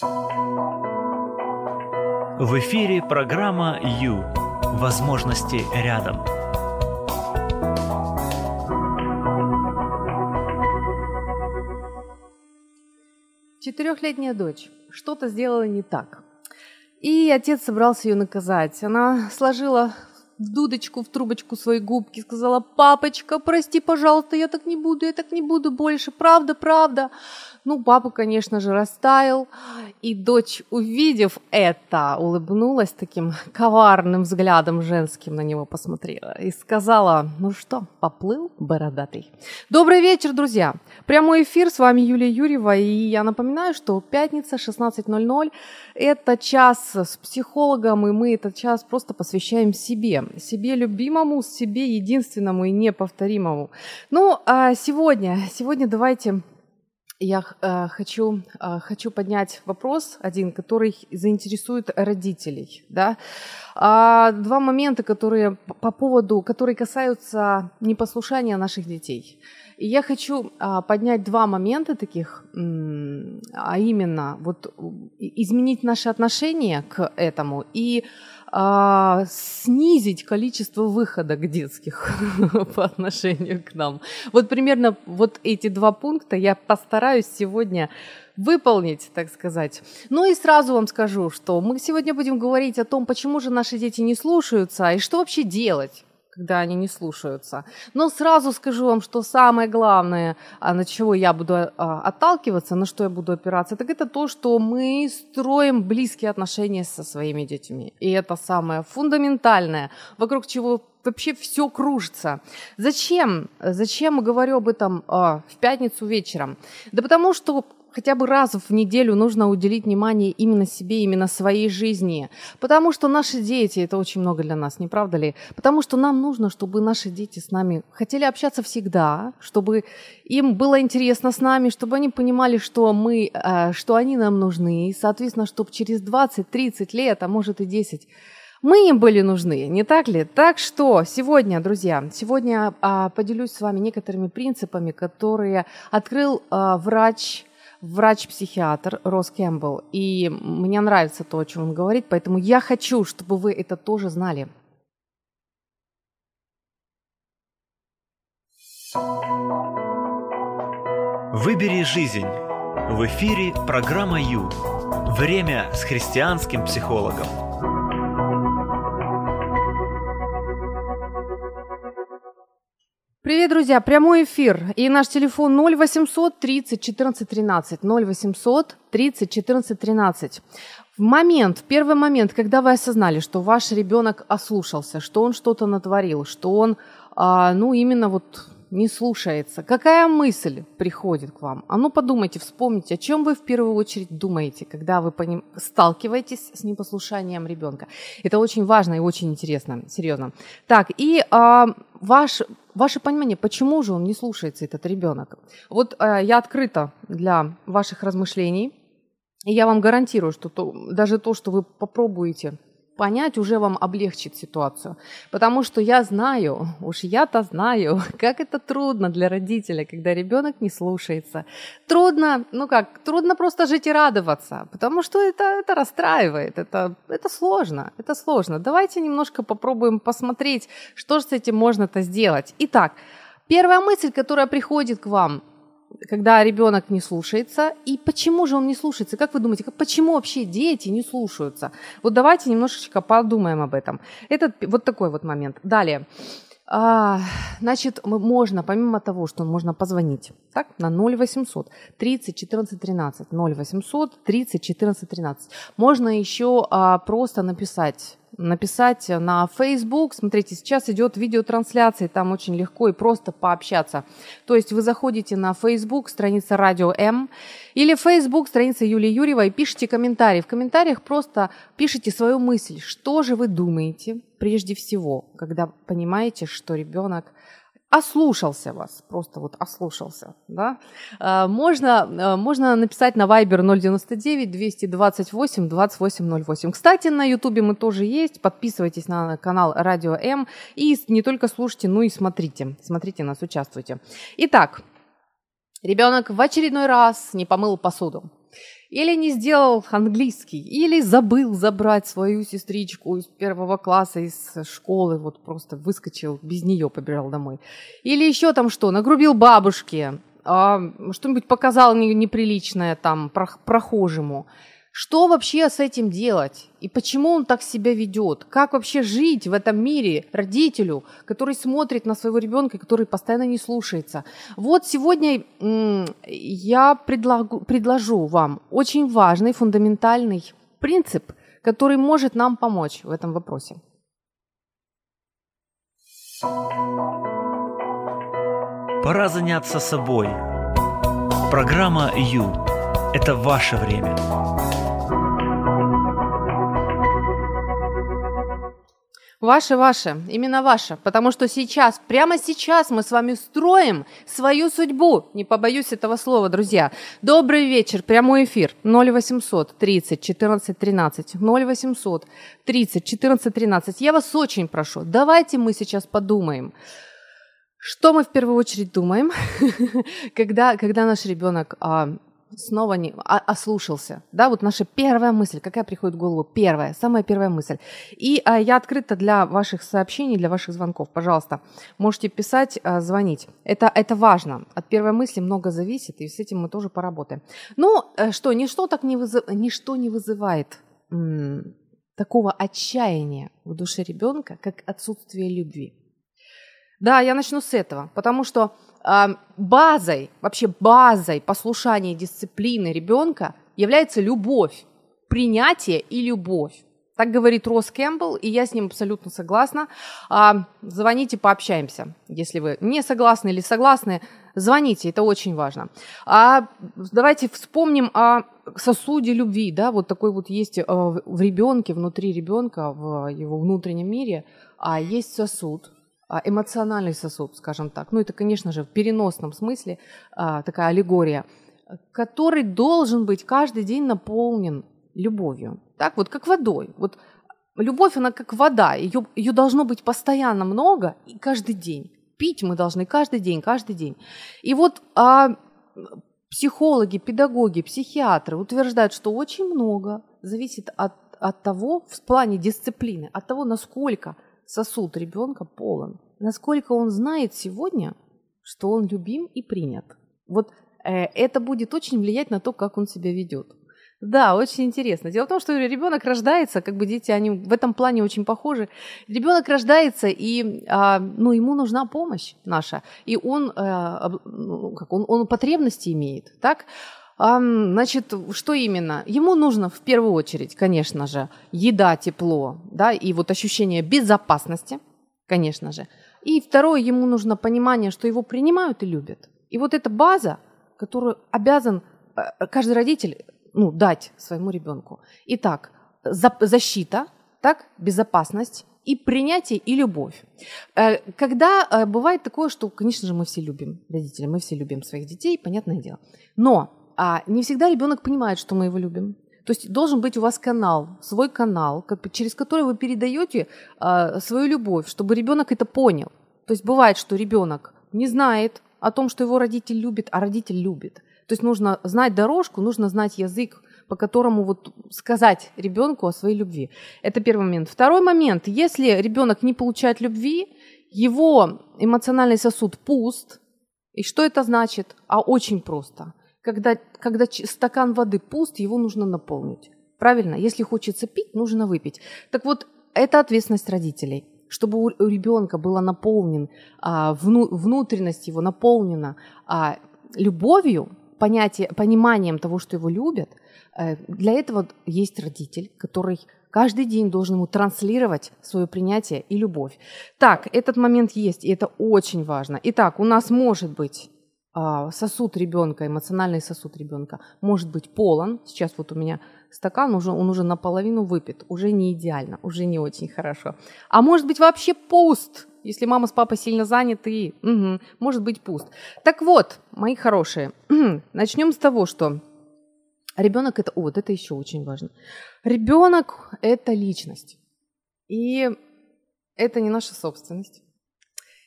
В эфире программа «Ю». Возможности рядом. Четырехлетняя дочь что-то сделала не так. И отец собрался ее наказать. Она сложила в дудочку, в трубочку свои губки, сказала, папочка, прости, пожалуйста, я так не буду, я так не буду больше, правда, правда. Ну, папа, конечно же, растаял, и дочь, увидев это, улыбнулась таким коварным взглядом женским на него посмотрела и сказала, ну что, поплыл бородатый. Добрый вечер, друзья! Прямой эфир, с вами Юлия Юрьева, и я напоминаю, что пятница, 16.00, это час с психологом, и мы этот час просто посвящаем себе, себе любимому, себе единственному и неповторимому. Ну, а сегодня, сегодня давайте я э, хочу, э, хочу поднять вопрос один, который заинтересует родителей. Да? А, два момента, которые по поводу, которые касаются непослушания наших детей. И я хочу а, поднять два момента таких, а именно вот изменить наше отношение к этому и а, снизить количество выходок детских по отношению к нам. Вот примерно вот эти два пункта я постараюсь сегодня выполнить, так сказать. Ну и сразу вам скажу, что мы сегодня будем говорить о том, почему же наши дети не слушаются и что вообще делать когда они не слушаются. Но сразу скажу вам, что самое главное, а, на чего я буду а, отталкиваться, на что я буду опираться, так это то, что мы строим близкие отношения со своими детьми. И это самое фундаментальное, вокруг чего вообще все кружится. Зачем? Зачем говорю об этом а, в пятницу вечером? Да потому что хотя бы раз в неделю нужно уделить внимание именно себе, именно своей жизни. Потому что наши дети, это очень много для нас, не правда ли? Потому что нам нужно, чтобы наши дети с нами хотели общаться всегда, чтобы им было интересно с нами, чтобы они понимали, что мы, э, что они нам нужны, и, соответственно, чтобы через 20-30 лет, а может и 10, мы им были нужны, не так ли? Так что сегодня, друзья, сегодня а, поделюсь с вами некоторыми принципами, которые открыл а, врач врач-психиатр Рос Кэмпбелл, и мне нравится то, о чем он говорит, поэтому я хочу, чтобы вы это тоже знали. Выбери жизнь. В эфире программа Ю. Время с христианским психологом. Привет, друзья! Прямой эфир. И наш телефон 0800 30 14 13. 0800 30 14 13. В момент, в первый момент, когда вы осознали, что ваш ребенок ослушался, что он что-то натворил, что он, а, ну, именно вот не слушается, какая мысль приходит к вам? А ну подумайте, вспомните, о чем вы в первую очередь думаете, когда вы поним... сталкиваетесь с непослушанием ребенка. Это очень важно и очень интересно, серьезно. Так, и а, ваш, ваше понимание, почему же он не слушается, этот ребенок? Вот а, я открыта для ваших размышлений, и я вам гарантирую, что то, даже то, что вы попробуете понять уже вам облегчит ситуацию. Потому что я знаю, уж я-то знаю, как это трудно для родителя, когда ребенок не слушается. Трудно, ну как, трудно просто жить и радоваться, потому что это, это расстраивает, это, это сложно, это сложно. Давайте немножко попробуем посмотреть, что же с этим можно-то сделать. Итак, первая мысль, которая приходит к вам – когда ребенок не слушается. И почему же он не слушается? Как вы думаете, почему вообще дети не слушаются? Вот давайте немножечко подумаем об этом. Это вот такой вот момент. Далее. А, значит, можно, помимо того, что можно позвонить, так, на 0800 30 14 13, 0800 30 14 13, можно еще а, просто написать написать на Facebook. Смотрите, сейчас идет видеотрансляция, там очень легко и просто пообщаться. То есть вы заходите на Facebook, страница Радио М, или Facebook, страница Юлии Юрьевой, и пишите комментарии. В комментариях просто пишите свою мысль, что же вы думаете прежде всего, когда понимаете, что ребенок ослушался вас, просто вот ослушался, да, а, можно, а, можно написать на Viber 099 228 2808. Кстати, на Ютубе мы тоже есть, подписывайтесь на канал Радио М и не только слушайте, но и смотрите, смотрите нас, участвуйте. Итак, ребенок в очередной раз не помыл посуду. Или не сделал английский, или забыл забрать свою сестричку из первого класса из школы, вот просто выскочил, без нее побежал домой. Или еще там что, нагрубил бабушке, а, что-нибудь показал неприличное там прохожему. Что вообще с этим делать? И почему он так себя ведет? Как вообще жить в этом мире родителю, который смотрит на своего ребенка, который постоянно не слушается? Вот сегодня я предлагу, предложу вам очень важный, фундаментальный принцип, который может нам помочь в этом вопросе. Пора заняться собой. Программа «Ю» – это ваше время. Ваше, ваше, именно ваше, потому что сейчас, прямо сейчас мы с вами строим свою судьбу. Не побоюсь этого слова, друзья. Добрый вечер, прямой эфир 0800 30 14 13 0800 30 14 13. Я вас очень прошу, давайте мы сейчас подумаем, что мы в первую очередь думаем, когда, когда наш ребенок а, снова не а, ослушался. Да, вот наша первая мысль, какая приходит в голову? Первая, самая первая мысль. И а, я открыта для ваших сообщений, для ваших звонков. Пожалуйста, можете писать, а, звонить. Это, это важно. От первой мысли много зависит, и с этим мы тоже поработаем. Ну, э, что, ничто так не, вызыв... ничто не вызывает м- такого отчаяния в душе ребенка, как отсутствие любви. Да, я начну с этого, потому что базой, вообще базой послушания и дисциплины ребенка является любовь, принятие и любовь. Так говорит Росс Кэмпбелл, и я с ним абсолютно согласна. Звоните, пообщаемся. Если вы не согласны или согласны, звоните, это очень важно. А, давайте вспомним о сосуде любви, да, вот такой вот есть э, в ребенке, внутри ребенка, в его внутреннем мире, а есть сосуд, эмоциональный сосуд, скажем так. Ну, это, конечно же, в переносном смысле а, такая аллегория, который должен быть каждый день наполнен любовью. Так вот, как водой. Вот любовь, она как вода, ее, ее должно быть постоянно много и каждый день. Пить мы должны каждый день, каждый день. И вот а, психологи, педагоги, психиатры утверждают, что очень много зависит от, от того, в плане дисциплины, от того, насколько сосуд ребенка полон. Насколько он знает сегодня, что он любим и принят. Вот э, это будет очень влиять на то, как он себя ведет. Да, очень интересно. Дело в том, что ребенок рождается, как бы дети, они в этом плане очень похожи. Ребенок рождается, и а, ну, ему нужна помощь наша, и он, а, ну, как он, он потребности имеет, так? Значит, что именно? Ему нужно в первую очередь, конечно же, еда, тепло, да, и вот ощущение безопасности, конечно же. И второе, ему нужно понимание, что его принимают и любят. И вот эта база, которую обязан э, каждый родитель ну, дать своему ребенку. Итак, защита, так, безопасность, и принятие, и любовь. Э, когда э, бывает такое, что, конечно же, мы все любим родители, мы все любим своих детей, понятное дело. Но а не всегда ребенок понимает, что мы его любим. То есть должен быть у вас канал, свой канал, через который вы передаете а, свою любовь, чтобы ребенок это понял. То есть бывает, что ребенок не знает о том, что его родитель любит, а родитель любит. То есть нужно знать дорожку, нужно знать язык, по которому вот сказать ребенку о своей любви. Это первый момент. Второй момент. Если ребенок не получает любви, его эмоциональный сосуд пуст. И что это значит? А очень просто когда, когда стакан воды пуст, его нужно наполнить. Правильно? Если хочется пить, нужно выпить. Так вот, это ответственность родителей. Чтобы у ребенка была наполнен, а, вну, внутренность его наполнена а, любовью, понятие, пониманием того, что его любят, э, для этого есть родитель, который каждый день должен ему транслировать свое принятие и любовь. Так, этот момент есть, и это очень важно. Итак, у нас может быть а, сосуд ребенка, эмоциональный сосуд ребенка может быть полон. Сейчас вот у меня стакан, уже, он уже наполовину выпит, уже не идеально, уже не очень хорошо. А может быть вообще пуст, если мама с папой сильно заняты, угу, может быть пуст. Так вот, мои хорошие, начнем с того, что ребенок это, вот это еще очень важно. Ребенок это личность, и это не наша собственность.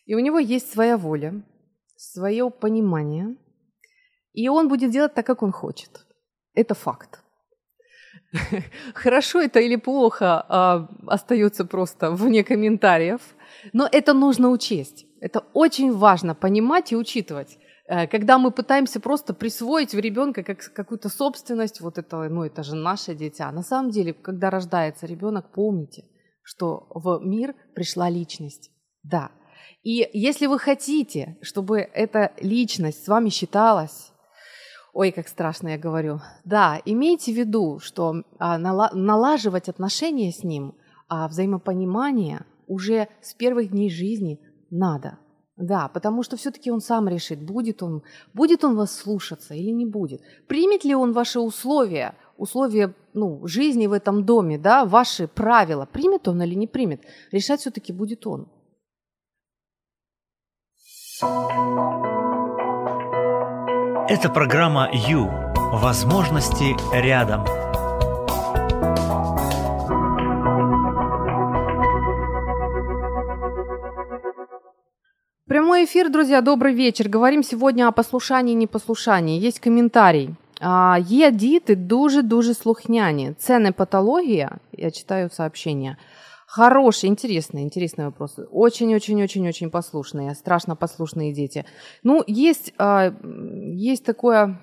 И у него есть своя воля, свое понимание, и он будет делать так, как он хочет. Это факт. Хорошо это или плохо а, остается просто вне комментариев, но это нужно учесть. Это очень важно понимать и учитывать. Э, когда мы пытаемся просто присвоить в ребенка как, какую-то собственность, вот это, ну это же наше дитя. На самом деле, когда рождается ребенок, помните, что в мир пришла личность. Да. И если вы хотите, чтобы эта личность с вами считалась, ой, как страшно я говорю, да, имейте в виду, что а, налаживать отношения с ним, а взаимопонимание уже с первых дней жизни надо. Да, потому что все-таки он сам решит, будет он, будет он вас слушаться или не будет. Примет ли он ваши условия, условия ну, жизни в этом доме, да, ваши правила, примет он или не примет. Решать все-таки будет он. Это программа «Ю». Возможности рядом. Прямой эфир, друзья, добрый вечер. Говорим сегодня о послушании и непослушании. Есть комментарий. Є діти дуже-дуже слухняні. Це не патология. Я читаю сообщение. Хороший, интересный, интересный вопрос. Очень-очень-очень-очень послушные, страшно послушные дети. Ну, есть, а, есть такое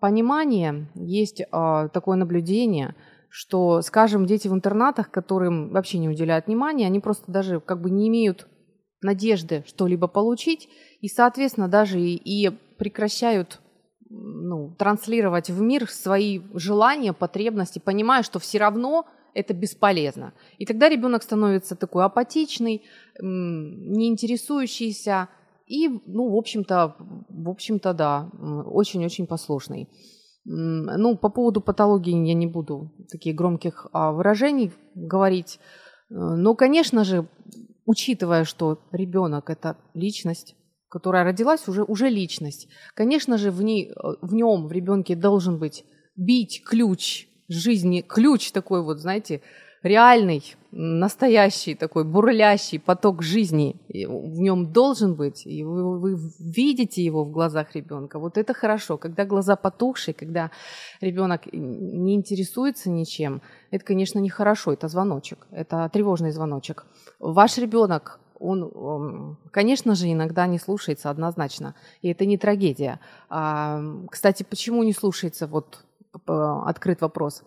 понимание, есть а, такое наблюдение, что, скажем, дети в интернатах, которым вообще не уделяют внимания, они просто даже как бы не имеют надежды что-либо получить, и, соответственно, даже и, и прекращают ну, транслировать в мир свои желания, потребности, понимая, что все равно это бесполезно. И тогда ребенок становится такой апатичный, не интересующийся и, ну, в общем-то, в общем-то, да, очень-очень послушный. Ну, по поводу патологии я не буду таких громких а, выражений говорить. Но, конечно же, учитывая, что ребенок это личность, которая родилась уже, уже личность, конечно же, в, ней, э, в нем, в ребенке должен быть бить ключ жизни, ключ такой вот, знаете, реальный, настоящий такой бурлящий поток жизни в нем должен быть, и вы, вы видите его в глазах ребенка. Вот это хорошо. Когда глаза потухшие, когда ребенок не интересуется ничем, это, конечно, нехорошо, это звоночек, это тревожный звоночек. Ваш ребенок он, конечно же, иногда не слушается однозначно, и это не трагедия. А, кстати, почему не слушается? Вот открыт вопрос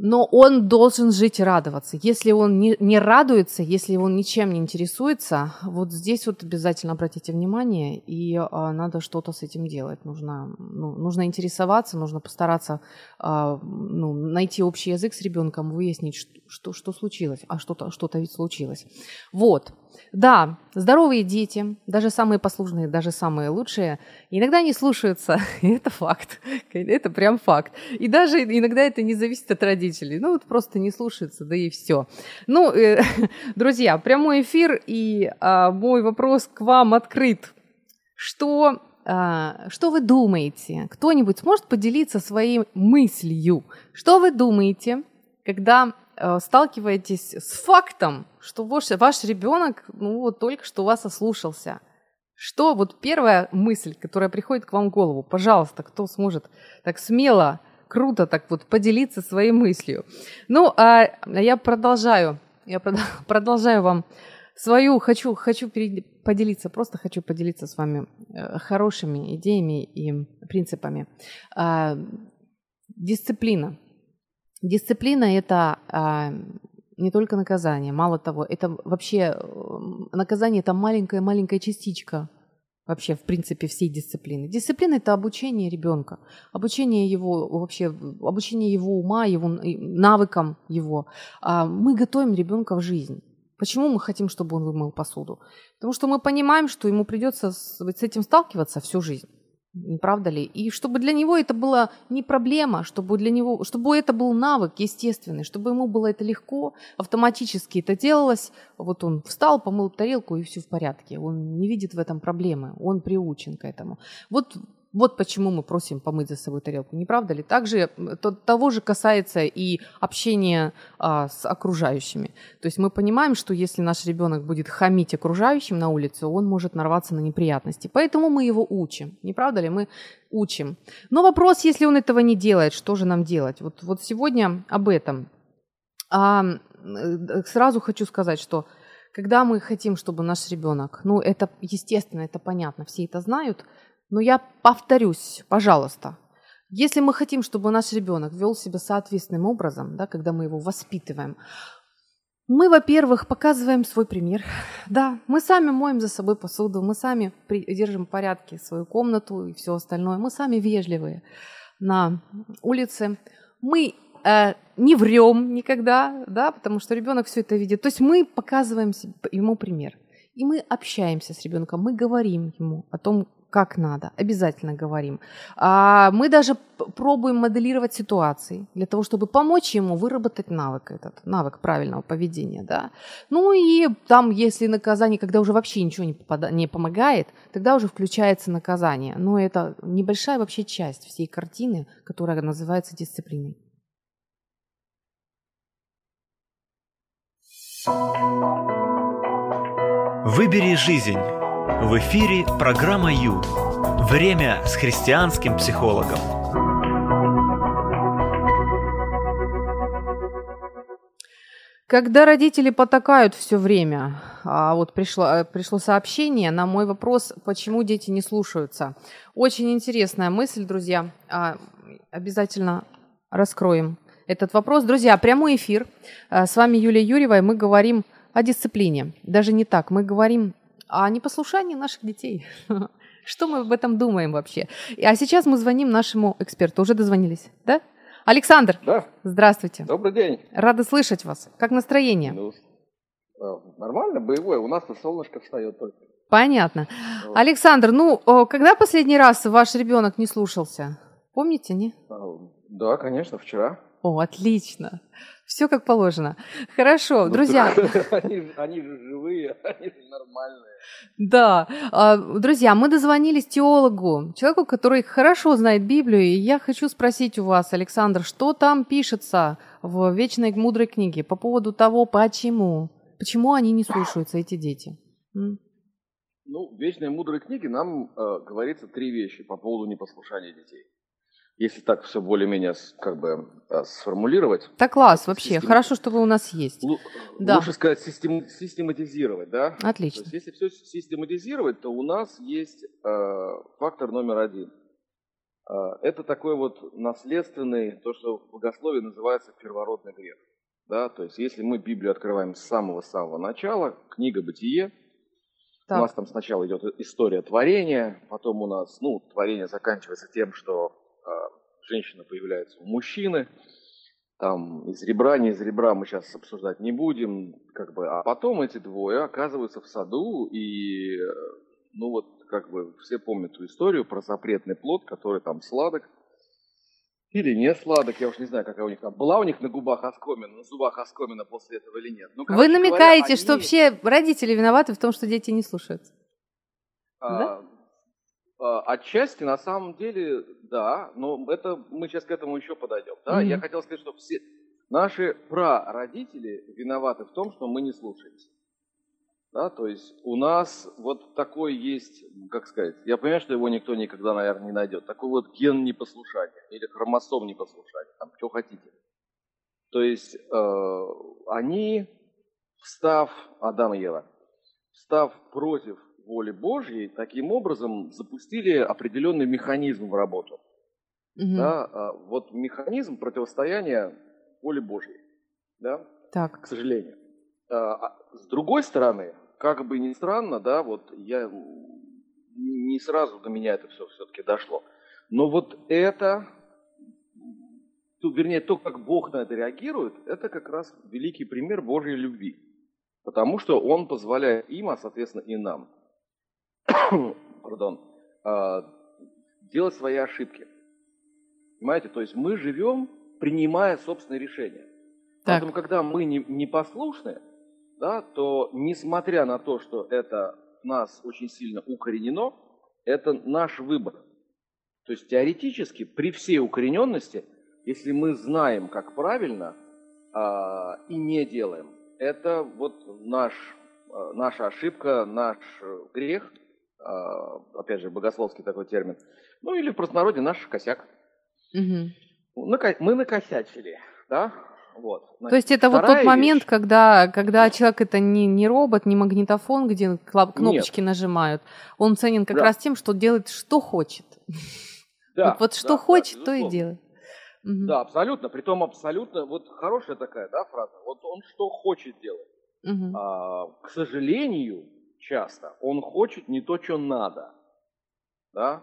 но он должен жить и радоваться. Если он не, не радуется, если он ничем не интересуется, вот здесь вот обязательно обратите внимание, и а, надо что-то с этим делать. Нужно, ну, нужно интересоваться, нужно постараться а, ну, найти общий язык с ребенком, выяснить, что, что, что случилось, а что-то что ведь случилось. Вот. Да, здоровые дети, даже самые послушные, даже самые лучшие, иногда не слушаются, и это факт, это прям факт. И даже иногда это не зависит от родителей, ну вот просто не слушаются, да и все. Ну, э, друзья, прямой эфир, и э, мой вопрос к вам открыт. Что Uh, что вы думаете? Кто-нибудь сможет поделиться своей мыслью? Что вы думаете, когда сталкиваетесь с фактом, что ваш, ваш ребенок ну, вот только что вас ослушался. Что вот первая мысль, которая приходит к вам в голову? Пожалуйста, кто сможет так смело, круто так вот поделиться своей мыслью. Ну, а я продолжаю, я продолжаю вам свою, хочу, хочу поделиться, просто хочу поделиться с вами э, хорошими идеями и принципами. А, дисциплина. Дисциплина – это а, не только наказание, мало того, это вообще наказание – это маленькая-маленькая частичка вообще, в принципе, всей дисциплины. Дисциплина – это обучение ребенка, обучение его вообще, обучение его ума, его навыкам его. А мы готовим ребенка в жизнь. Почему мы хотим, чтобы он вымыл посуду? Потому что мы понимаем, что ему придется с этим сталкиваться всю жизнь. Не правда ли? И чтобы для него это была не проблема, чтобы для него, чтобы это был навык естественный, чтобы ему было это легко, автоматически это делалось. Вот он встал, помыл тарелку и все в порядке. Он не видит в этом проблемы, он приучен к этому. Вот Вот почему мы просим помыть за собой тарелку, не правда ли? Также то, того же касается и общения а, с окружающими. То есть мы понимаем, что если наш ребенок будет хамить окружающим на улице, он может нарваться на неприятности. Поэтому мы его учим, не правда ли? Мы учим. Но вопрос, если он этого не делает, что же нам делать? Вот, вот сегодня об этом. А, сразу хочу сказать, что когда мы хотим, чтобы наш ребенок, ну это естественно, это понятно, все это знают, но я повторюсь, пожалуйста, если мы хотим, чтобы наш ребенок вел себя соответственным образом, да, когда мы его воспитываем, мы, во-первых, показываем свой пример. Да, мы сами моем за собой посуду, мы сами держим в порядке свою комнату и все остальное. Мы сами вежливые на улице. Мы э, не врем никогда, да, потому что ребенок все это видит. То есть мы показываем ему пример. И мы общаемся с ребенком, мы говорим ему о том, как надо, обязательно говорим. А мы даже пробуем моделировать ситуации для того, чтобы помочь ему выработать навык этот, навык правильного поведения, да. Ну и там, если наказание, когда уже вообще ничего не, попада- не помогает, тогда уже включается наказание. Но это небольшая вообще часть всей картины, которая называется дисциплиной. Выбери жизнь. В эфире программа Ю. Время с христианским психологом. Когда родители потакают все время, а вот пришло, пришло сообщение на мой вопрос, почему дети не слушаются. Очень интересная мысль, друзья. А, обязательно раскроем этот вопрос. Друзья, прямой эфир. А, с вами Юлия Юрьева, и мы говорим о дисциплине. Даже не так, мы говорим о непослушании наших детей. Что мы об этом думаем вообще? А сейчас мы звоним нашему эксперту. Уже дозвонились, да? Александр, да. здравствуйте. Добрый день. Рада слышать вас. Как настроение? Ну, а, нормально, боевое. У нас тут солнышко встает только. Понятно. Вот. Александр, ну, когда последний раз ваш ребенок не слушался? Помните, не? А, да, конечно, вчера. О, отлично. Все как положено. Хорошо, ну, друзья. Они, они же живые, они же нормальные. Да. А, друзья, мы дозвонились теологу, человеку, который хорошо знает Библию, и я хочу спросить у вас, Александр, что там пишется в вечной мудрой книге по поводу того, почему? Почему они не слушаются, эти дети? Ну, в вечной мудрой книге нам э, говорится три вещи по поводу непослушания детей если так все более-менее как бы а, сформулировать. Так класс вообще, систем... хорошо, что вы у нас есть. Л- да. Лучше сказать систем... систематизировать, да? Отлично. То есть, если все систематизировать, то у нас есть э, фактор номер один. Э, это такой вот наследственный, то, что в богословии называется первородный грех. Да? То есть если мы Библию открываем с самого-самого начала, книга «Бытие», так. у нас там сначала идет история творения, потом у нас, ну, творение заканчивается тем, что женщина появляется у мужчины, там из ребра, не из ребра мы сейчас обсуждать не будем, как бы, а потом эти двое оказываются в саду, и, ну вот, как бы, все помнят ту историю про запретный плод, который там сладок, или не сладок, я уж не знаю, какая у них там. Была у них на губах оскомина, на зубах оскомина после этого или нет. Ну, Вы намекаете, говоря, что вообще родители виноваты в том, что дети не слушаются? А, да? А, отчасти, на самом деле, да, но это мы сейчас к этому еще подойдем. Да? Mm-hmm. Я хотел сказать, что все наши прародители виноваты в том, что мы не слушаемся. Да, то есть у нас вот такой есть, как сказать, я понимаю, что его никто никогда, наверное, не найдет, такой вот ген непослушания или хромосом непослушания, там, что хотите. То есть э, они, встав, Адам и Ева, встав против воли Божьей, таким образом запустили определенный механизм в работу. Угу. Да, а, вот механизм противостояния воле Божьей. Да? Так. К сожалению. А, а с другой стороны, как бы ни странно, да, вот я не сразу до меня это все все-таки дошло. Но вот это, вернее, то, как Бог на это реагирует, это как раз великий пример Божьей любви. Потому что Он позволяет им, а соответственно и нам, пардон, а, делать свои ошибки. Понимаете, то есть мы живем, принимая собственные решения. Так. Поэтому, когда мы не, непослушны, да, то несмотря на то, что это в нас очень сильно укоренено, это наш выбор. То есть теоретически, при всей укорененности, если мы знаем, как правильно, а, и не делаем, это вот наш, а, наша ошибка, наш грех, а, опять же, богословский такой термин, ну или в простонародье наш косяк. Угу. Мы накосячили, да, вот, значит, То есть это вот тот момент, вещь... когда, когда человек это не, не робот, не магнитофон, где кнопочки Нет. нажимают. Он ценен как да. раз тем, что делает, что хочет. Да, вот, вот что да, хочет, да, то и делает. Угу. Да, абсолютно. Притом абсолютно, вот хорошая такая, да, фраза. Вот он что хочет делать. Угу. А, к сожалению, часто он хочет не то, что надо. Да?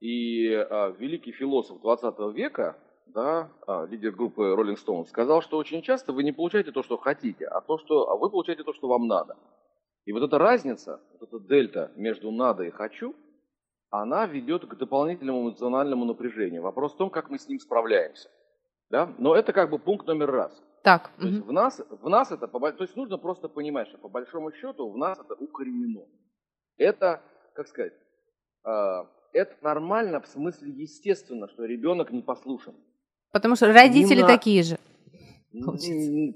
И а, великий философ 20 века, да, а, лидер группы Rolling Stones, сказал, что очень часто вы не получаете то, что хотите, а, то, что, а вы получаете то, что вам надо. И вот эта разница, вот эта дельта между надо и хочу, она ведет к дополнительному эмоциональному напряжению. Вопрос в том, как мы с ним справляемся. Да? Но это как бы пункт номер раз. Так. То угу. есть в нас, в нас это, то есть нужно просто понимать, что по большому счету в нас это укоренено. Это, как сказать, э, это нормально в смысле естественно, что ребенок не послушен. Потому что родители на... такие же.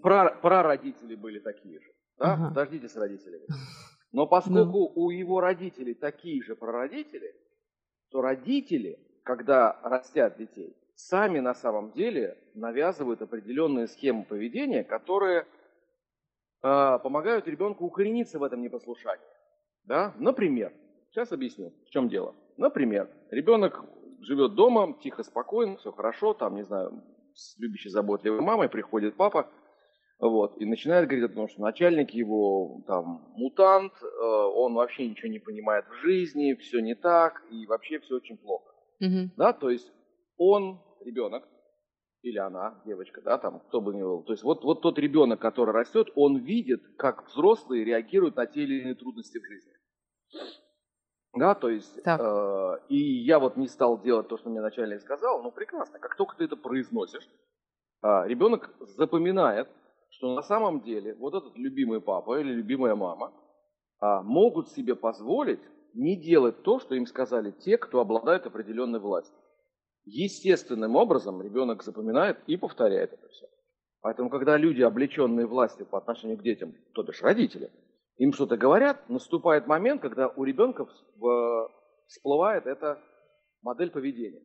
Про, родители были такие же. Да? Ага. Подождите с родителями. Но поскольку да. у его родителей такие же прародители, то родители, когда растят детей, сами на самом деле навязывают определенные схемы поведения, которые э, помогают ребенку укорениться в этом непослушании. Да? Например, сейчас объясню, в чем дело. Например, ребенок живет дома, тихо, спокойно, все хорошо, там, не знаю, с любящей, заботливой мамой, приходит папа, вот, и начинает говорить о том, что начальник его там мутант, э, он вообще ничего не понимает в жизни, все не так, и вообще все очень плохо. Mm-hmm. Да, то есть он ребенок, или она, девочка, да, там, кто бы ни был. То есть вот, вот тот ребенок, который растет, он видит, как взрослые реагируют на те или иные трудности в жизни. Да, то есть, э, и я вот не стал делать то, что мне начальник сказал, ну прекрасно, как только ты это произносишь, э, ребенок запоминает, что на самом деле вот этот любимый папа или любимая мама а, могут себе позволить не делать то, что им сказали те, кто обладает определенной властью. Естественным образом ребенок запоминает и повторяет это все. Поэтому, когда люди, облеченные властью по отношению к детям, то бишь родители, им что-то говорят, наступает момент, когда у ребенка всплывает эта модель поведения.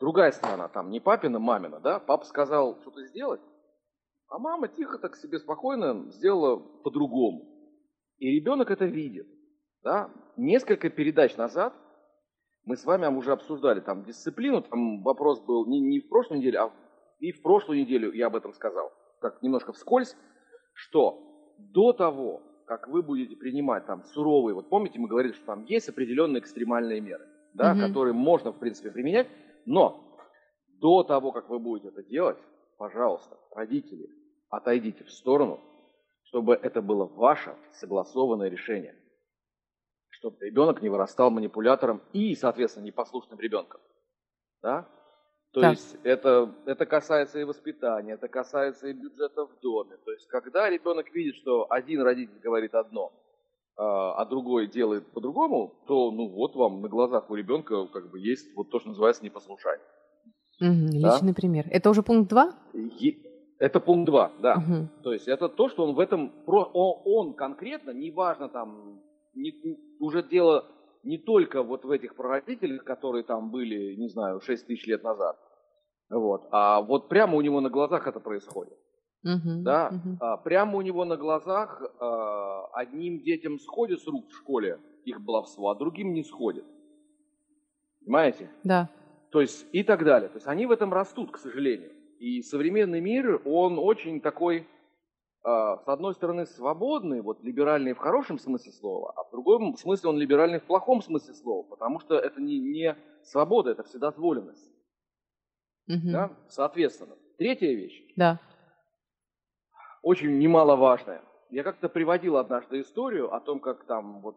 Другая сторона, там не папина, мамина, да, папа сказал что-то сделать, а мама тихо так себе спокойно сделала по-другому. И ребенок это видит. Да? Несколько передач назад мы с вами уже обсуждали там дисциплину, там вопрос был не, не в прошлой неделе, а и в прошлую неделю я об этом сказал, как немножко вскользь, что до того, как вы будете принимать там суровые, вот помните, мы говорили, что там есть определенные экстремальные меры, да, угу. которые можно, в принципе, применять, но до того, как вы будете это делать, пожалуйста, родители, отойдите в сторону, чтобы это было ваше согласованное решение. Чтобы ребенок не вырастал манипулятором и, соответственно, непослушным ребенком. Да? То да. есть это, это касается и воспитания, это касается и бюджета в доме. То есть когда ребенок видит, что один родитель говорит одно, а, а другой делает по-другому, то ну вот вам на глазах у ребенка как бы есть вот то, что называется непослушание. Угу, да? Личный пример. Это уже пункт два? Это пункт два, да. Угу. То есть это то, что он в этом, он, он конкретно, неважно там, не, уже дело не только вот в этих прародителях, которые там были, не знаю, 6 тысяч лет назад, вот, а вот прямо у него на глазах это происходит. Uh-huh, да, uh-huh. А, прямо у него на глазах а, одним детям сходит с рук в школе их баловство, а другим не сходит. Понимаете? Да. То есть и так далее. То есть они в этом растут, к сожалению. И современный мир, он очень такой, с одной стороны, свободный, вот либеральный в хорошем смысле слова, а в другом смысле он либеральный в плохом смысле слова, потому что это не, не свобода, это вседозволенность. Угу. Да? Соответственно, третья вещь. Да. Очень немаловажная. Я как-то приводил однажды историю о том, как там вот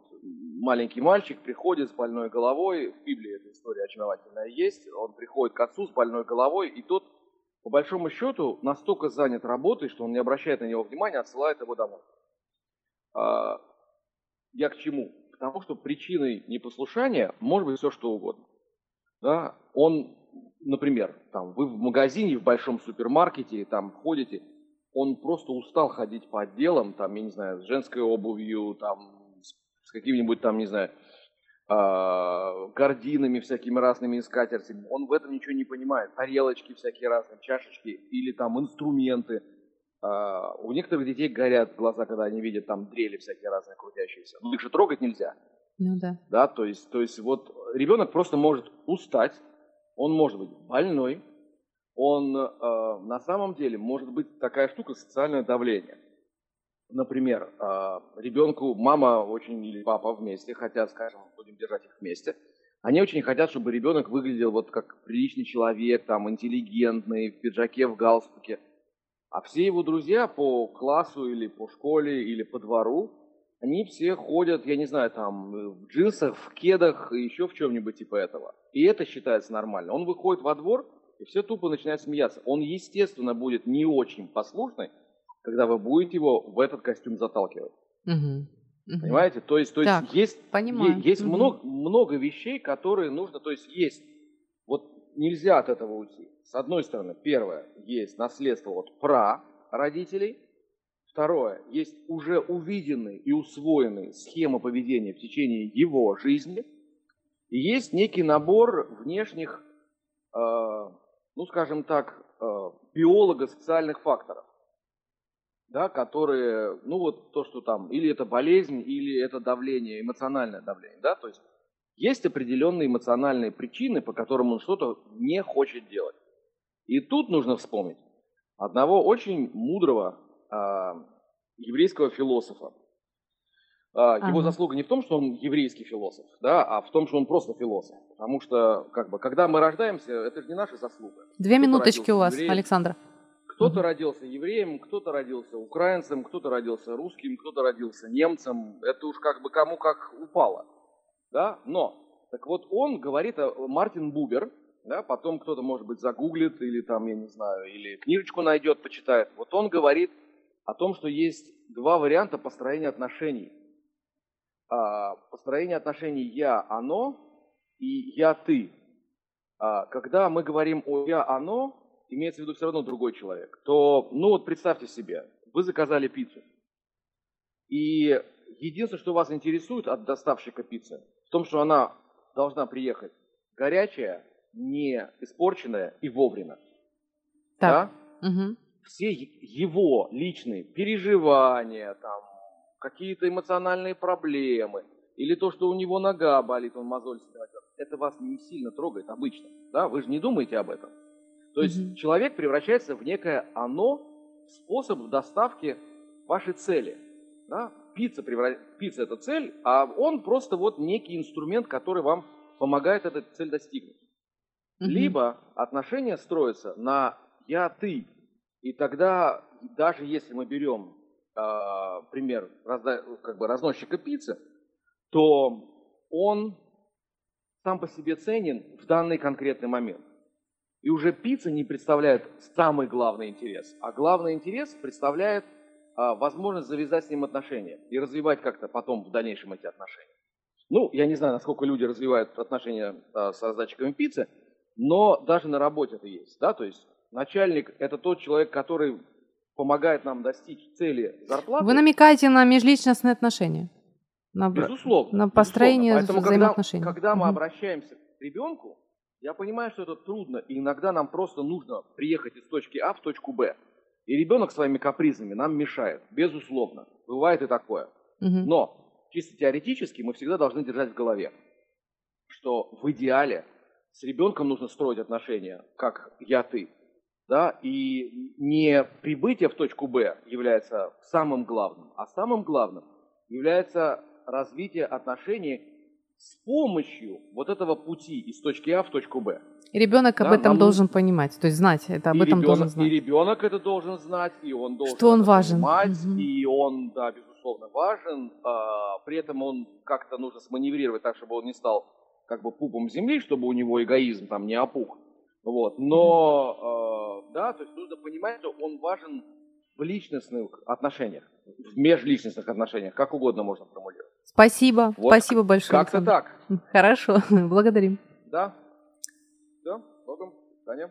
маленький мальчик приходит с больной головой, в Библии эта история очаровательная есть, он приходит к отцу с больной головой, и тот по большому счету настолько занят работой, что он не обращает на него внимания, отсылает его домой. А, я к чему? К тому, что причиной непослушания может быть все что угодно. да, он, например, там, вы в магазине, в большом супермаркете, там ходите, он просто устал ходить по отделам, там, я не знаю, с женской обувью, там, с какими-нибудь там, не знаю, гординами всякими разными скатертями. Он в этом ничего не понимает. Тарелочки всякие разные, чашечки или там инструменты. Э, у некоторых детей горят глаза, когда они видят там дрели всякие разные крутящиеся. Но их же трогать нельзя. Ну да. Да, то есть, то есть вот ребенок просто может устать, он может быть больной, он э, на самом деле может быть такая штука социальное давление. Например, э, ребенку мама очень или папа вместе хотят, скажем, будем держать их вместе, они очень хотят, чтобы ребенок выглядел вот как приличный человек, там, интеллигентный, в пиджаке, в галстуке. А все его друзья по классу или по школе или по двору, они все ходят, я не знаю, там, в джинсах, в кедах и еще в чем-нибудь типа этого. И это считается нормально. Он выходит во двор, и все тупо начинают смеяться. Он, естественно, будет не очень послушный, когда вы будете его в этот костюм заталкивать. Мгм. Понимаете? То есть, то есть Так, есть, понимаю. есть Мгм. много, много вещей, которые нужно, то есть есть, вот нельзя от этого уйти. С одной стороны, первое, есть наследство от пра родителей, второе, есть уже увиденные и усвоенные схемы поведения в течение его жизни, и есть некий набор внешних, э, ну скажем так, э, биолого-социальных факторов да, которые, ну вот то, что там, или это болезнь, или это давление, эмоциональное давление, да, то есть есть определенные эмоциональные причины, по которым он что-то не хочет делать. И тут нужно вспомнить одного очень мудрого а, еврейского философа. А, его Ага. заслуга не в том, что он еврейский философ, да, а в том, что он просто философ. Потому что, как бы, когда мы рождаемся, это же не наша заслуга. Две Кто-то минуточки у вас, Александр. Кто-то родился евреем, кто-то родился украинцем, кто-то родился русским, кто-то родился немцем. Это уж как бы кому как упало. Да? Но, так вот он говорит, о- Мартин Бубер, да, потом кто-то, может быть, загуглит или там, я не знаю, или книжечку найдет, почитает. Вот он говорит о том, что есть два варианта построения отношений. А, построение отношений «я-оно» и «я-ты». А, когда мы говорим о «я-оно», имеется в виду все равно другой человек, то, ну вот представьте себе, вы заказали пиццу. И единственное, что вас интересует от доставщика пиццы, в том, что она должна приехать горячая, не испорченная и вовремя. Так. Да? Мгм. все его личные переживания, там, какие-то эмоциональные проблемы, или то, что у него нога болит, он мозоль себе это вас не сильно трогает обычно. Да? Вы же не думаете об этом. То есть Мгм. человек превращается в некое оно, способ доставки вашей цели. Да? Пицца, превра- Пицца это цель, а он просто вот некий инструмент, который вам помогает эту цель достигнуть. Мгм. Либо отношения строятся на я-ты. И тогда, даже если мы берем а, пример разда- как бы разносчика пиццы, то он сам по себе ценен в данный конкретный момент. И уже пицца не представляет самый главный интерес, а главный интерес представляет а, возможность завязать с ним отношения и развивать как-то потом в дальнейшем эти отношения. Ну, я не знаю, насколько люди развивают отношения а, с раздатчиками пиццы, но даже на работе это есть, да, то есть начальник – это тот человек, который помогает нам достичь цели зарплаты. Вы намекаете на межличностные отношения. На Безусловно. на построение безусловно. Поэтому, взаимоотношений. Когда, когда мы Мгм. обращаемся к ребенку, я понимаю, что это трудно, и иногда нам просто нужно приехать из точки А в точку Б. И ребенок своими капризами нам мешает, безусловно. Бывает и такое. Мгм. Но чисто теоретически мы всегда должны держать в голове, что в идеале с ребенком нужно строить отношения, как я-ты. Да? И не прибытие в точку Б является самым главным, а самым главным является развитие отношений с помощью вот этого пути из точки А в точку Б. И ребенок об Да, этом нам должен понимать, то есть знать, это об и, этом ребенок, должен и знать. ребенок это должен знать, и он должен Что он важен. понимать, Мгм. и он, да, безусловно, важен. а, при этом он как-то нужно сманеврировать так, чтобы он не стал как бы пупом земли, чтобы у него эгоизм там не опух. Вот. Но, э, да, то есть нужно понимать, что он важен в личностных отношениях, в межличностных отношениях, как угодно можно формулировать. Спасибо, вот. спасибо большое. Как-то так. Хорошо, благодарим. Да. Все, Богом. Таня.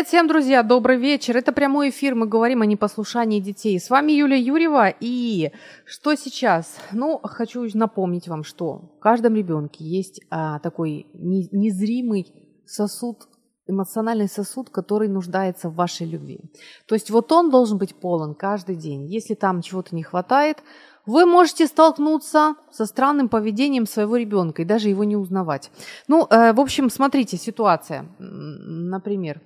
Привет всем, друзья, добрый вечер. Это прямой эфир, мы говорим о непослушании детей. С вами Юлия Юрьева, и что сейчас? Ну, хочу напомнить вам, что в каждом ребенке есть а, такой не, незримый сосуд, эмоциональный сосуд, который нуждается в вашей любви. То есть вот он должен быть полон каждый день. Если там чего-то не хватает, вы можете столкнуться со странным поведением своего ребенка и даже его не узнавать. Ну, э, в общем, смотрите, ситуация, например,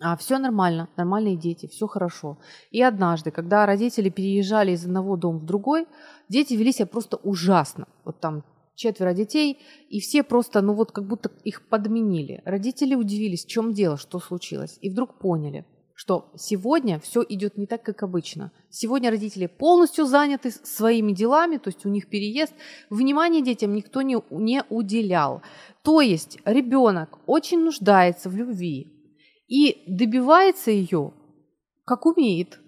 а все нормально, нормальные дети, все хорошо. И однажды, когда родители переезжали из одного дома в другой, дети вели себя просто ужасно. Вот там четверо детей, и все просто, ну вот как будто их подменили. Родители удивились, в чем дело, что случилось, и вдруг поняли, что сегодня все идет не так, как обычно. Сегодня родители полностью заняты своими делами, то есть у них переезд, внимания детям никто не, не уделял. То есть ребенок очень нуждается в любви, и добивается ее, как умеет.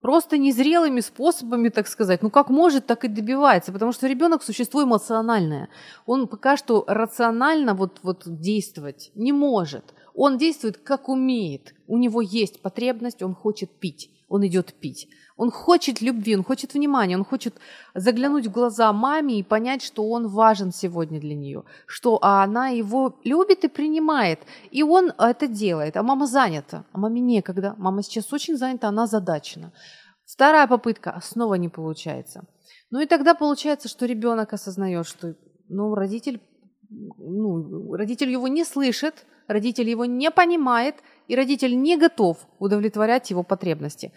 Просто незрелыми способами, так сказать. Ну, как может, так и добивается. Потому что ребенок – существо эмоциональное. Он пока что рационально вот, вот действовать не может. Он действует, как умеет. У него есть потребность, он хочет пить. Он идет пить. Он хочет любви, он хочет внимания, он хочет заглянуть в глаза маме и понять, что он важен сегодня для нее, что она его любит и принимает, и он это делает, а мама занята, а маме некогда, мама сейчас очень занята, она задачена. Вторая попытка снова не получается. Ну и тогда получается, что ребенок осознает, что ну, родитель, ну, родитель его не слышит, родитель его не понимает, и родитель не готов удовлетворять его потребности.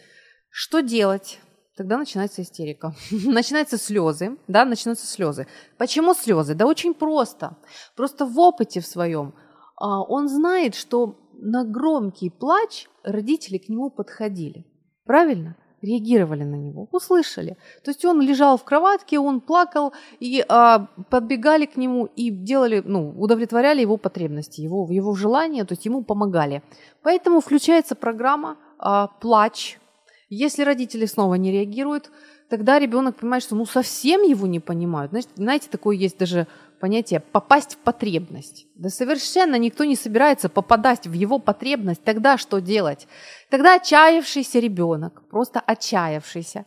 Что делать? Тогда начинается истерика. начинаются слезы, да, начинаются слезы. Почему слезы? Да очень просто. Просто в опыте в своем а, он знает, что на громкий плач родители к нему подходили. Правильно? Реагировали на него, услышали. То есть он лежал в кроватке, он плакал, и а, подбегали к нему и делали, ну, удовлетворяли его потребности, его, его желания, то есть ему помогали. Поэтому включается программа а, «Плач», если родители снова не реагируют, тогда ребенок понимает, что ну совсем его не понимают. Знаете, знаете, такое есть даже понятие попасть в потребность. Да совершенно никто не собирается попадать в его потребность. Тогда что делать? Тогда отчаявшийся ребенок, просто отчаявшийся,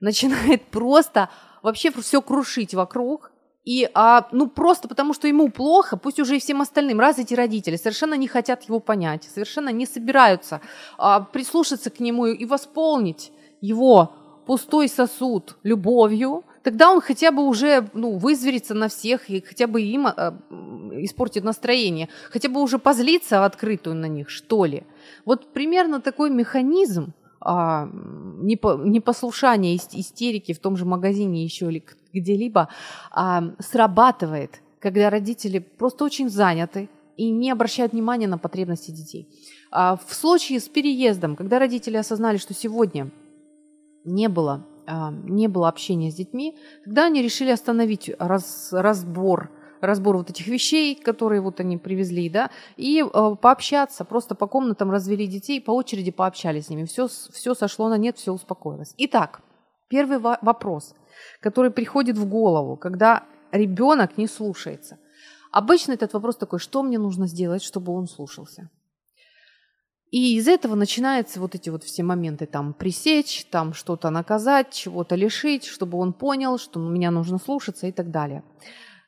начинает просто вообще все крушить вокруг, и, а, ну, просто потому, что ему плохо, пусть уже и всем остальным, раз эти родители совершенно не хотят его понять, совершенно не собираются а, прислушаться к нему и восполнить его пустой сосуд любовью, тогда он хотя бы уже ну, вызверится на всех и хотя бы им а, испортит настроение, хотя бы уже позлиться в открытую на них, что ли. Вот примерно такой механизм а, непослушания, истерики в том же магазине еще или где-либо а, срабатывает, когда родители просто очень заняты и не обращают внимания на потребности детей. А в случае с переездом, когда родители осознали, что сегодня не было, а, не было общения с детьми, тогда они решили остановить раз, разбор разбор вот этих вещей, которые вот они привезли, да, и э, пообщаться, просто по комнатам развели детей, по очереди пообщались с ними, все, все сошло на нет, все успокоилось. Итак, первый вопрос, который приходит в голову, когда ребенок не слушается. Обычно этот вопрос такой, что мне нужно сделать, чтобы он слушался? И из этого начинаются вот эти вот все моменты, там, пресечь, там, что-то наказать, чего-то лишить, чтобы он понял, что меня нужно слушаться и так далее.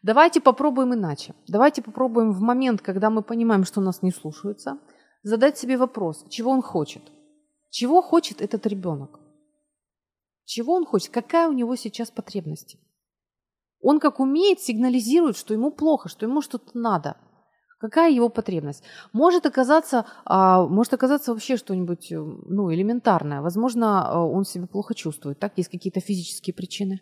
Давайте попробуем иначе. Давайте попробуем в момент, когда мы понимаем, что нас не слушаются, задать себе вопрос, чего он хочет. Чего хочет этот ребенок? Чего он хочет? Какая у него сейчас потребность? Он как умеет, сигнализирует, что ему плохо, что ему что-то надо. Какая его потребность? Может оказаться, а, может оказаться вообще что-нибудь ну, элементарное. Возможно, а, он себя плохо чувствует. Так, есть какие-то физические причины.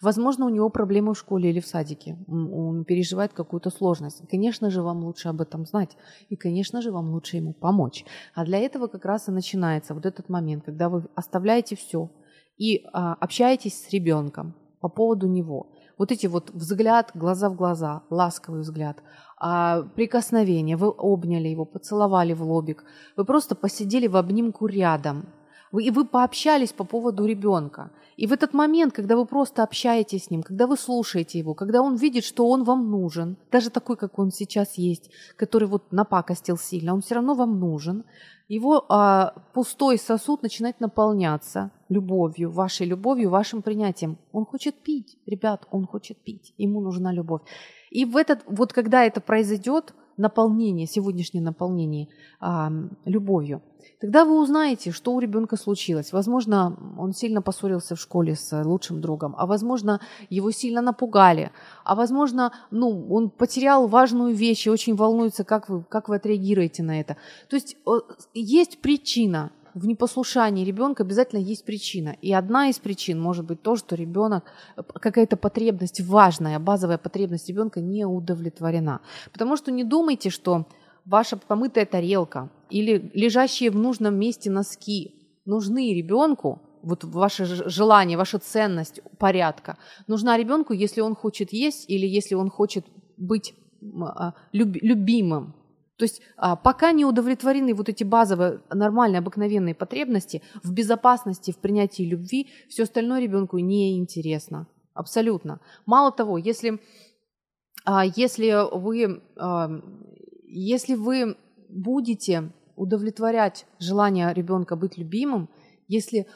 Возможно, у него проблемы в школе или в садике. Он переживает какую-то сложность. Конечно же, вам лучше об этом знать. И, конечно же, вам лучше ему помочь. А для этого как раз и начинается вот этот момент, когда вы оставляете все и а, общаетесь с ребенком по поводу него. Вот эти вот взгляд, глаза в глаза, ласковый взгляд, прикосновение, вы обняли его, поцеловали в лобик, вы просто посидели в обнимку рядом, вы, и вы пообщались по поводу ребенка. И в этот момент, когда вы просто общаетесь с ним, когда вы слушаете его, когда он видит, что он вам нужен, даже такой, как он сейчас есть, который вот напакостил сильно, он все равно вам нужен, его а, пустой сосуд начинает наполняться любовью, вашей любовью, вашим принятием. Он хочет пить, ребят, он хочет пить, ему нужна любовь. И в этот, вот когда это произойдет, наполнение, сегодняшнее наполнение а, любовью, тогда вы узнаете, что у ребенка случилось. Возможно, он сильно поссорился в школе с лучшим другом, а возможно, его сильно напугали, а возможно, ну, он потерял важную вещь и очень волнуется, как вы, как вы отреагируете на это. То есть есть причина, в непослушании ребенка обязательно есть причина. И одна из причин может быть то, что ребенок, какая-то потребность важная, базовая потребность ребенка не удовлетворена. Потому что не думайте, что ваша помытая тарелка или лежащие в нужном месте носки нужны ребенку, вот ваше желание, ваша ценность порядка, нужна ребенку, если он хочет есть или если он хочет быть а, любимым. То есть а, пока не удовлетворены вот эти базовые, нормальные, обыкновенные потребности в безопасности, в принятии любви, все остальное ребенку не интересно. Абсолютно. Мало того, если, а, если, вы, а, если вы будете удовлетворять желание ребенка быть любимым, если,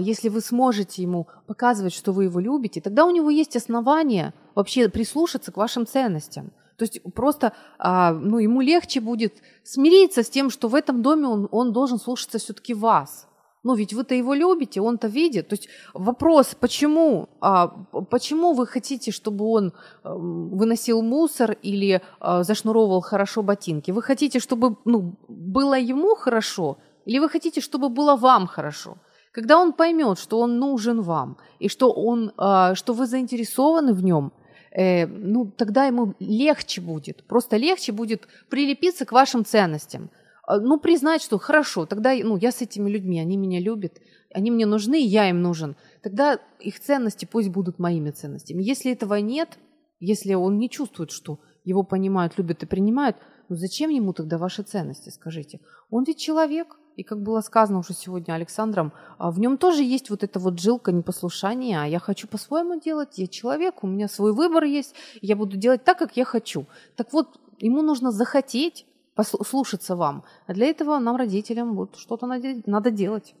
если вы сможете ему показывать, что вы его любите, тогда у него есть основания вообще прислушаться к вашим ценностям – то есть просто а, ну, ему легче будет смириться с тем, что в этом доме он, он должен слушаться все-таки вас. Ну, ведь вы-то его любите, он-то видит. То есть вопрос, почему, а, почему вы хотите, чтобы он а, выносил мусор или а, зашнуровывал хорошо ботинки? Вы хотите, чтобы ну, было ему хорошо, или вы хотите, чтобы было вам хорошо? Когда он поймет, что он нужен вам, и что, он, а, что вы заинтересованы в нем – э, ну, тогда ему легче будет, просто легче будет прилепиться к вашим ценностям. А, ну, признать, что хорошо, тогда ну, я с этими людьми, они меня любят, они мне нужны, я им нужен. Тогда их ценности пусть будут моими ценностями. Если этого нет, если он не чувствует, что его понимают, любят и принимают, ну зачем ему тогда ваши ценности, скажите? Он ведь человек, и как было сказано уже сегодня Александром, а, в нем тоже есть вот эта вот жилка непослушания. А я хочу по-своему делать, я человек, у меня свой выбор есть, я буду делать так, как я хочу. Так вот, ему нужно захотеть послушаться вам. А для этого нам, родителям, вот что-то надо делать.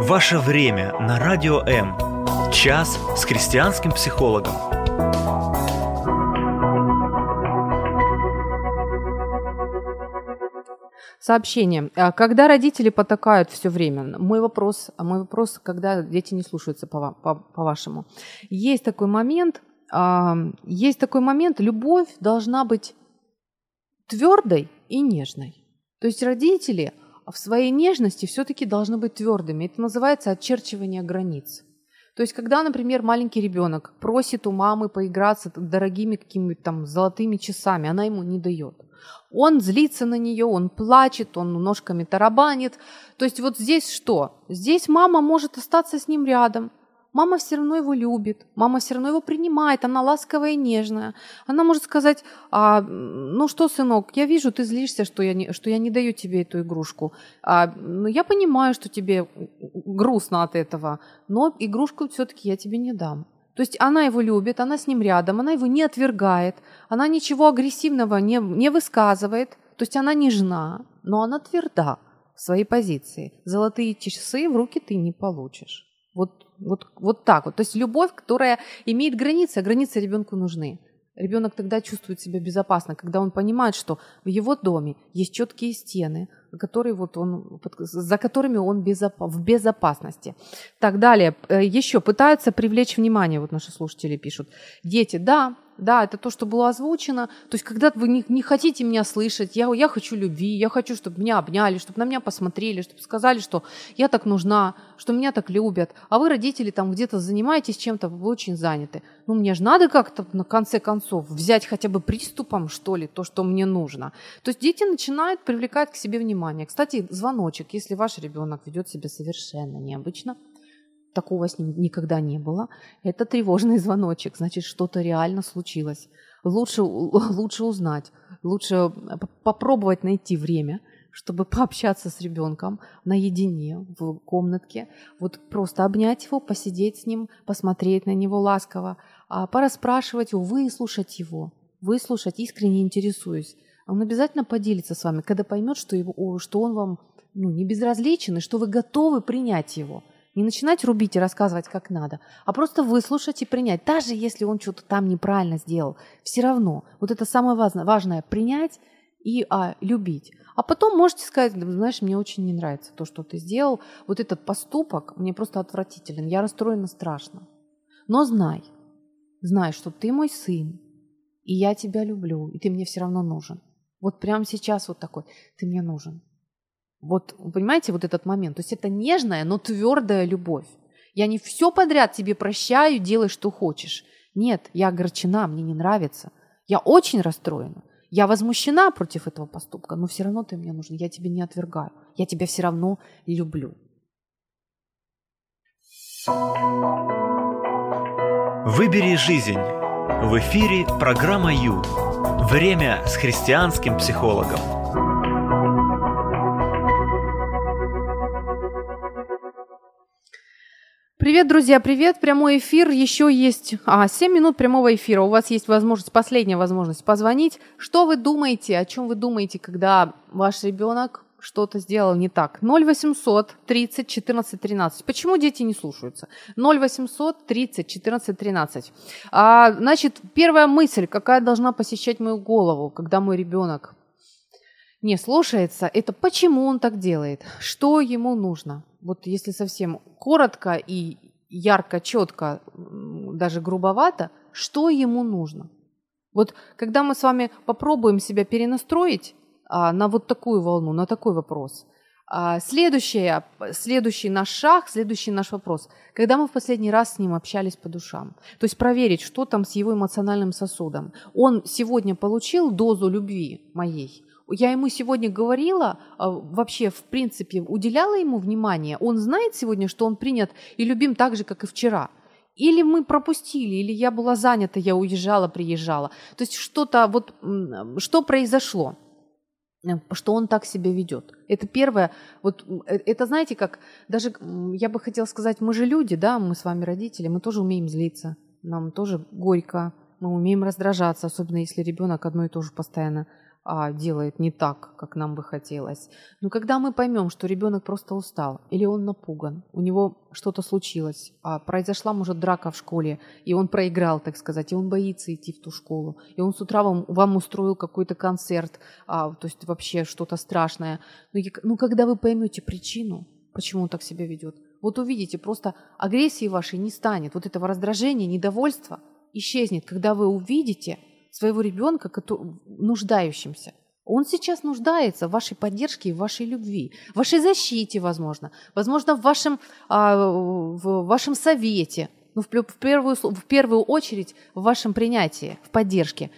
Ваше время на Радио М. Час с христианским психологом. Сообщение. А когда родители потакают все время, мой вопрос, мой вопрос, когда дети не слушаются по, по, по вашему. Есть такой момент, а, есть такой момент, любовь должна быть твердой и нежной. То есть родители в своей нежности все-таки должны быть твердыми. Это называется очерчивание границ. То есть, когда, например, маленький ребенок просит у мамы поиграться дорогими какими-то там золотыми часами, она ему не дает. Он злится на нее, он плачет, он ножками тарабанит. То есть вот здесь что? Здесь мама может остаться с ним рядом, мама все равно его любит, мама все равно его принимает, она ласковая и нежная. Она может сказать, а, ну что, сынок, я вижу, ты злишься, что я не, что я не даю тебе эту игрушку. А, ну, я понимаю, что тебе грустно от этого, но игрушку все-таки я тебе не дам. То есть она его любит, она с ним рядом, она его не отвергает, она ничего агрессивного не, не высказывает, то есть она нежна, но она тверда в своей позиции. Золотые часы в руки ты не получишь. Вот вот, вот так вот. То есть любовь, которая имеет границы, а границы ребенку нужны. Ребенок тогда чувствует себя безопасно, когда он понимает, что в его доме есть четкие стены, которые вот он, за которыми он в безопасности. Так, далее. Э, Еще пытаются привлечь внимание, вот наши слушатели пишут. Дети, да, да, это то, что было озвучено. То есть, когда вы не, не хотите меня слышать, я, я хочу любви, я хочу, чтобы меня обняли, чтобы на меня посмотрели, чтобы сказали, что я так нужна, что меня так любят. А вы, родители, там где-то занимаетесь чем-то, вы очень заняты. Ну, мне же надо как-то, на конце концов, взять хотя бы приступом, что ли, то, что мне нужно. То есть дети начинают привлекать к себе внимание. Кстати, звоночек, если ваш ребенок ведет себя совершенно необычно – такого с ним никогда не было. Это тревожный звоночек, значит, что-то реально случилось. Лучше, лучше узнать, лучше э, попробовать найти время, чтобы пообщаться с ребенком наедине в комнатке, вот просто обнять его, посидеть с ним, посмотреть на него ласково, а пораспрашивать его, выслушать его, выслушать, искренне интересуюсь. Он обязательно поделится с вами, когда поймет, что, его, что он вам ну, не безразличен и что вы готовы принять его – не начинать рубить и рассказывать, как надо, а просто выслушать и принять. Даже если он что-то там неправильно сделал, все равно. Вот это самое важное, важное принять и а, любить. А потом можете сказать, знаешь, мне очень не нравится то, что ты сделал. Вот этот поступок мне просто отвратителен. Я расстроена страшно. Но знай, знай, что ты мой сын, и я тебя люблю, и ты мне все равно нужен. Вот прямо сейчас вот такой, ты мне нужен. Вот, понимаете, вот этот момент. То есть это нежная, но твердая любовь. Я не все подряд тебе прощаю, делай, что хочешь. Нет, я огорчена, мне не нравится. Я очень расстроена. Я возмущена против этого поступка, но все равно ты мне нужен. Я тебя не отвергаю. Я тебя все равно люблю. Выбери жизнь. В эфире программа Ю. Время с христианским психологом. Привет, друзья, привет. Прямой эфир. Еще есть а, 7 минут прямого эфира. У вас есть возможность, последняя возможность позвонить. Что вы думаете, о чем вы думаете, когда ваш ребенок что-то сделал не так. 0800 30 14 13. Почему дети не слушаются? 0800 30 14 13. А, значит, первая мысль, какая должна посещать мою голову, когда мой ребенок не слушается, это почему он так делает, что ему нужно. Вот если совсем коротко и ярко, четко, даже грубовато, что ему нужно. Вот когда мы с вами попробуем себя перенастроить на вот такую волну, на такой вопрос, а, следующее, следующий наш шаг, следующий наш вопрос, когда мы в последний раз с ним общались по душам, то есть проверить, что там с его эмоциональным сосудом. Он сегодня получил дозу любви моей, я ему сегодня говорила, а, вообще, в принципе, уделяла ему внимание. Он знает сегодня, что он принят и любим так же, как и вчера. Или мы пропустили, или я была занята, я уезжала, приезжала. То есть что-то, вот, что произошло? Что он так себя ведет. Это первое, вот э, это знаете как, даже я бы хотела сказать, мы же люди, да, мы с вами родители, мы тоже умеем злиться, нам тоже горько, мы умеем раздражаться, особенно если ребенок одно и то же постоянно а, делает не так, как нам бы хотелось. Но когда мы поймем, что ребенок просто устал, или он напуган, у него что-то случилось, а, произошла, может, драка в школе, и он проиграл, так сказать, и он боится идти в ту школу, и он с утра вам, вам устроил какой-то концерт, а, то есть вообще что-то страшное. Но, ну, когда вы поймете причину, почему он так себя ведет, вот увидите, просто агрессии вашей не станет, вот этого раздражения, недовольства исчезнет, когда вы увидите, своего ребенка нуждающимся. Он сейчас нуждается в вашей поддержке и в вашей любви, в вашей защите, возможно, возможно, в вашем, а, в вашем совете, ну, в, в, первую, в первую очередь в вашем принятии, в поддержке.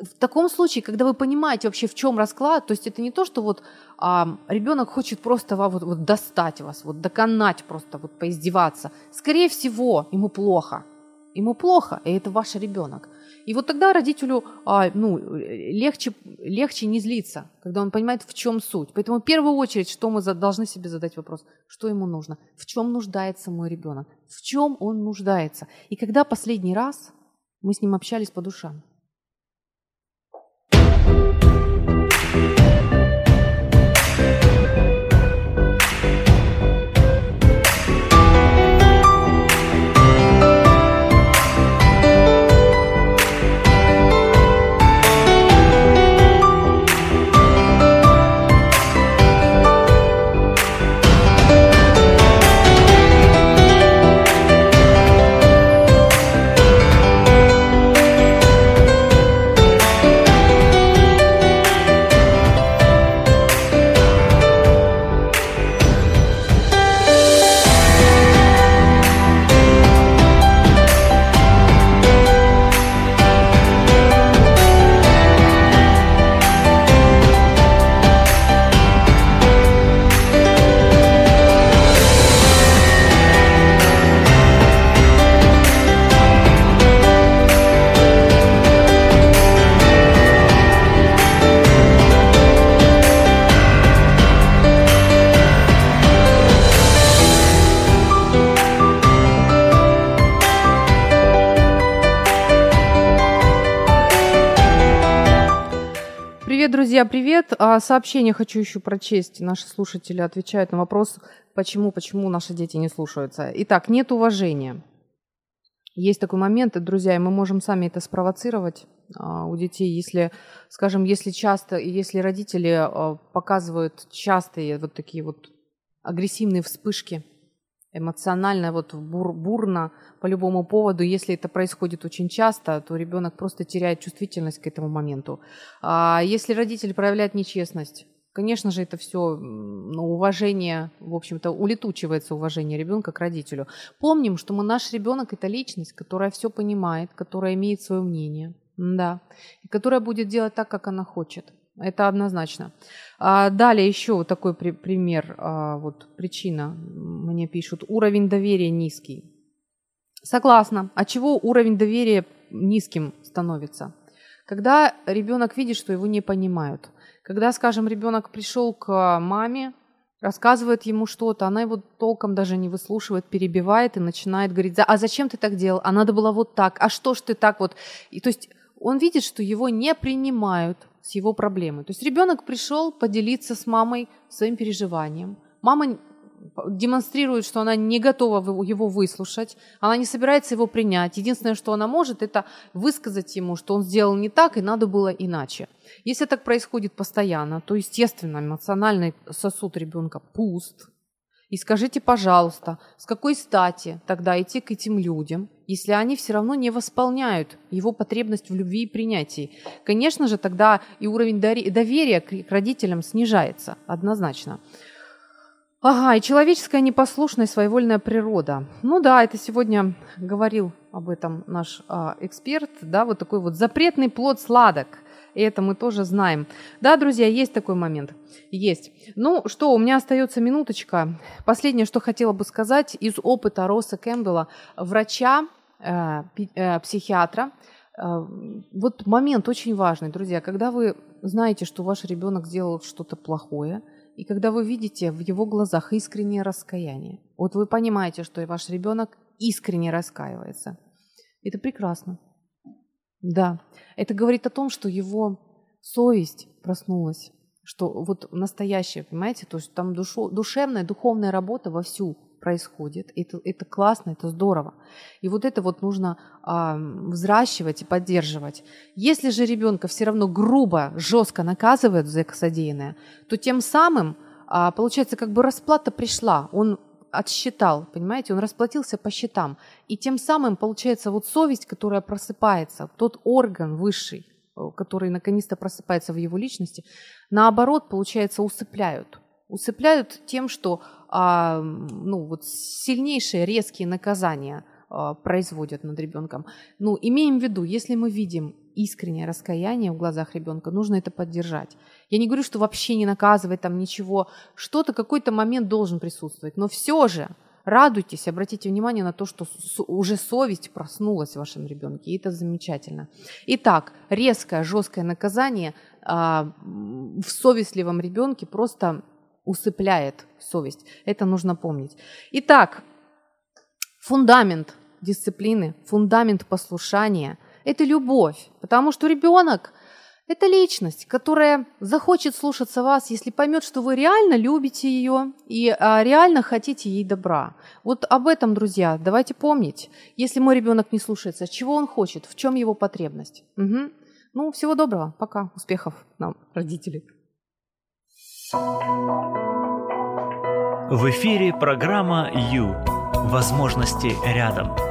В таком случае, когда вы понимаете вообще, в чем расклад, то есть это не то, что вот а, ребенок хочет просто вот, вот достать вас, вот доконать просто, вот поиздеваться. Скорее всего, ему плохо. Ему плохо, и это ваш ребенок. И вот тогда родителю а, ну, легче, легче не злиться, когда он понимает, в чем суть. Поэтому в первую очередь, что мы за, должны себе задать вопрос, что ему нужно, в чем нуждается мой ребенок, в чем он нуждается. И когда последний раз мы с ним общались по душам. Друзья, привет. А, сообщение хочу еще прочесть. Наши слушатели отвечают на вопрос, почему, почему наши дети не слушаются. Итак, нет уважения. Есть такой момент, друзья, и мы можем сами это спровоцировать а, у детей, если, скажем, если часто, если родители а, показывают частые вот такие вот агрессивные вспышки эмоционально, вот бур, бурно по любому поводу. Если это происходит очень часто, то ребенок просто теряет чувствительность к этому моменту. А если родитель проявляет нечестность, конечно же, это все ну, уважение, в общем-то, улетучивается уважение ребенка к родителю. Помним, что мы, наш ребенок это личность, которая все понимает, которая имеет свое мнение, да, и которая будет делать так, как она хочет. Это однозначно. А далее еще вот такой при, пример, а, вот причина, мне пишут, уровень доверия низкий. Согласна. От чего уровень доверия низким становится? Когда ребенок видит, что его не понимают. Когда, скажем, ребенок пришел к маме, рассказывает ему что-то, она его толком даже не выслушивает, перебивает и начинает говорить, а зачем ты так делал, а надо было вот так, а что ж ты так вот. И, то есть он видит, что его не принимают, с его проблемой. То есть ребенок пришел поделиться с мамой своим переживанием. Мама демонстрирует, что она не готова его выслушать, она не собирается его принять. Единственное, что она может, это высказать ему, что он сделал не так и надо было иначе. Если так происходит постоянно, то, естественно, эмоциональный сосуд ребенка пуст, и скажите, пожалуйста, с какой стати тогда идти к этим людям, если они все равно не восполняют его потребность в любви и принятии? Конечно же, тогда и уровень доверия к родителям снижается однозначно. Ага, и человеческая непослушность, своевольная природа. Ну да, это сегодня говорил об этом наш а, эксперт, да, вот такой вот запретный плод сладок – и это мы тоже знаем. Да, друзья, есть такой момент. Есть. Ну что, у меня остается минуточка. Последнее, что хотела бы сказать из опыта Росса Кэмпбелла, врача, э, э, психиатра. Э, вот момент очень важный, друзья. Когда вы знаете, что ваш ребенок сделал что-то плохое, и когда вы видите в его глазах искреннее раскаяние, вот вы понимаете, что ваш ребенок искренне раскаивается. Это прекрасно. Да, это говорит о том, что его совесть проснулась, что вот настоящее, понимаете, то есть там душо, душевная, духовная работа вовсю происходит. Это, это классно, это здорово. И вот это вот нужно а, взращивать и поддерживать. Если же ребенка все равно грубо, жестко наказывают за содеянное, то тем самым, а, получается, как бы расплата пришла. Он отсчитал, понимаете, он расплатился по счетам. И тем самым получается вот совесть, которая просыпается, тот орган высший, который наконец-то просыпается в его личности, наоборот, получается, усыпляют. Усыпляют тем, что а, ну, вот сильнейшие резкие наказания а, производят над ребенком. Ну, имеем в виду, если мы видим искреннее раскаяние в глазах ребенка, нужно это поддержать. Я не говорю, что вообще не наказывать там ничего, что-то, какой-то момент должен присутствовать, но все же радуйтесь, обратите внимание на то, что уже совесть проснулась в вашем ребенке, и это замечательно. Итак, резкое, жесткое наказание а, в совестливом ребенке просто усыпляет совесть. Это нужно помнить. Итак, фундамент дисциплины, фундамент послушания – это любовь, потому что ребенок – это личность, которая захочет слушаться вас, если поймет, что вы реально любите ее и а, реально хотите ей добра. Вот об этом, друзья, давайте помнить. Если мой ребенок не слушается, чего он хочет, в чем его потребность. Угу. Ну, всего доброго, пока, успехов нам, родители. В эфире программа «Ю». Возможности рядом.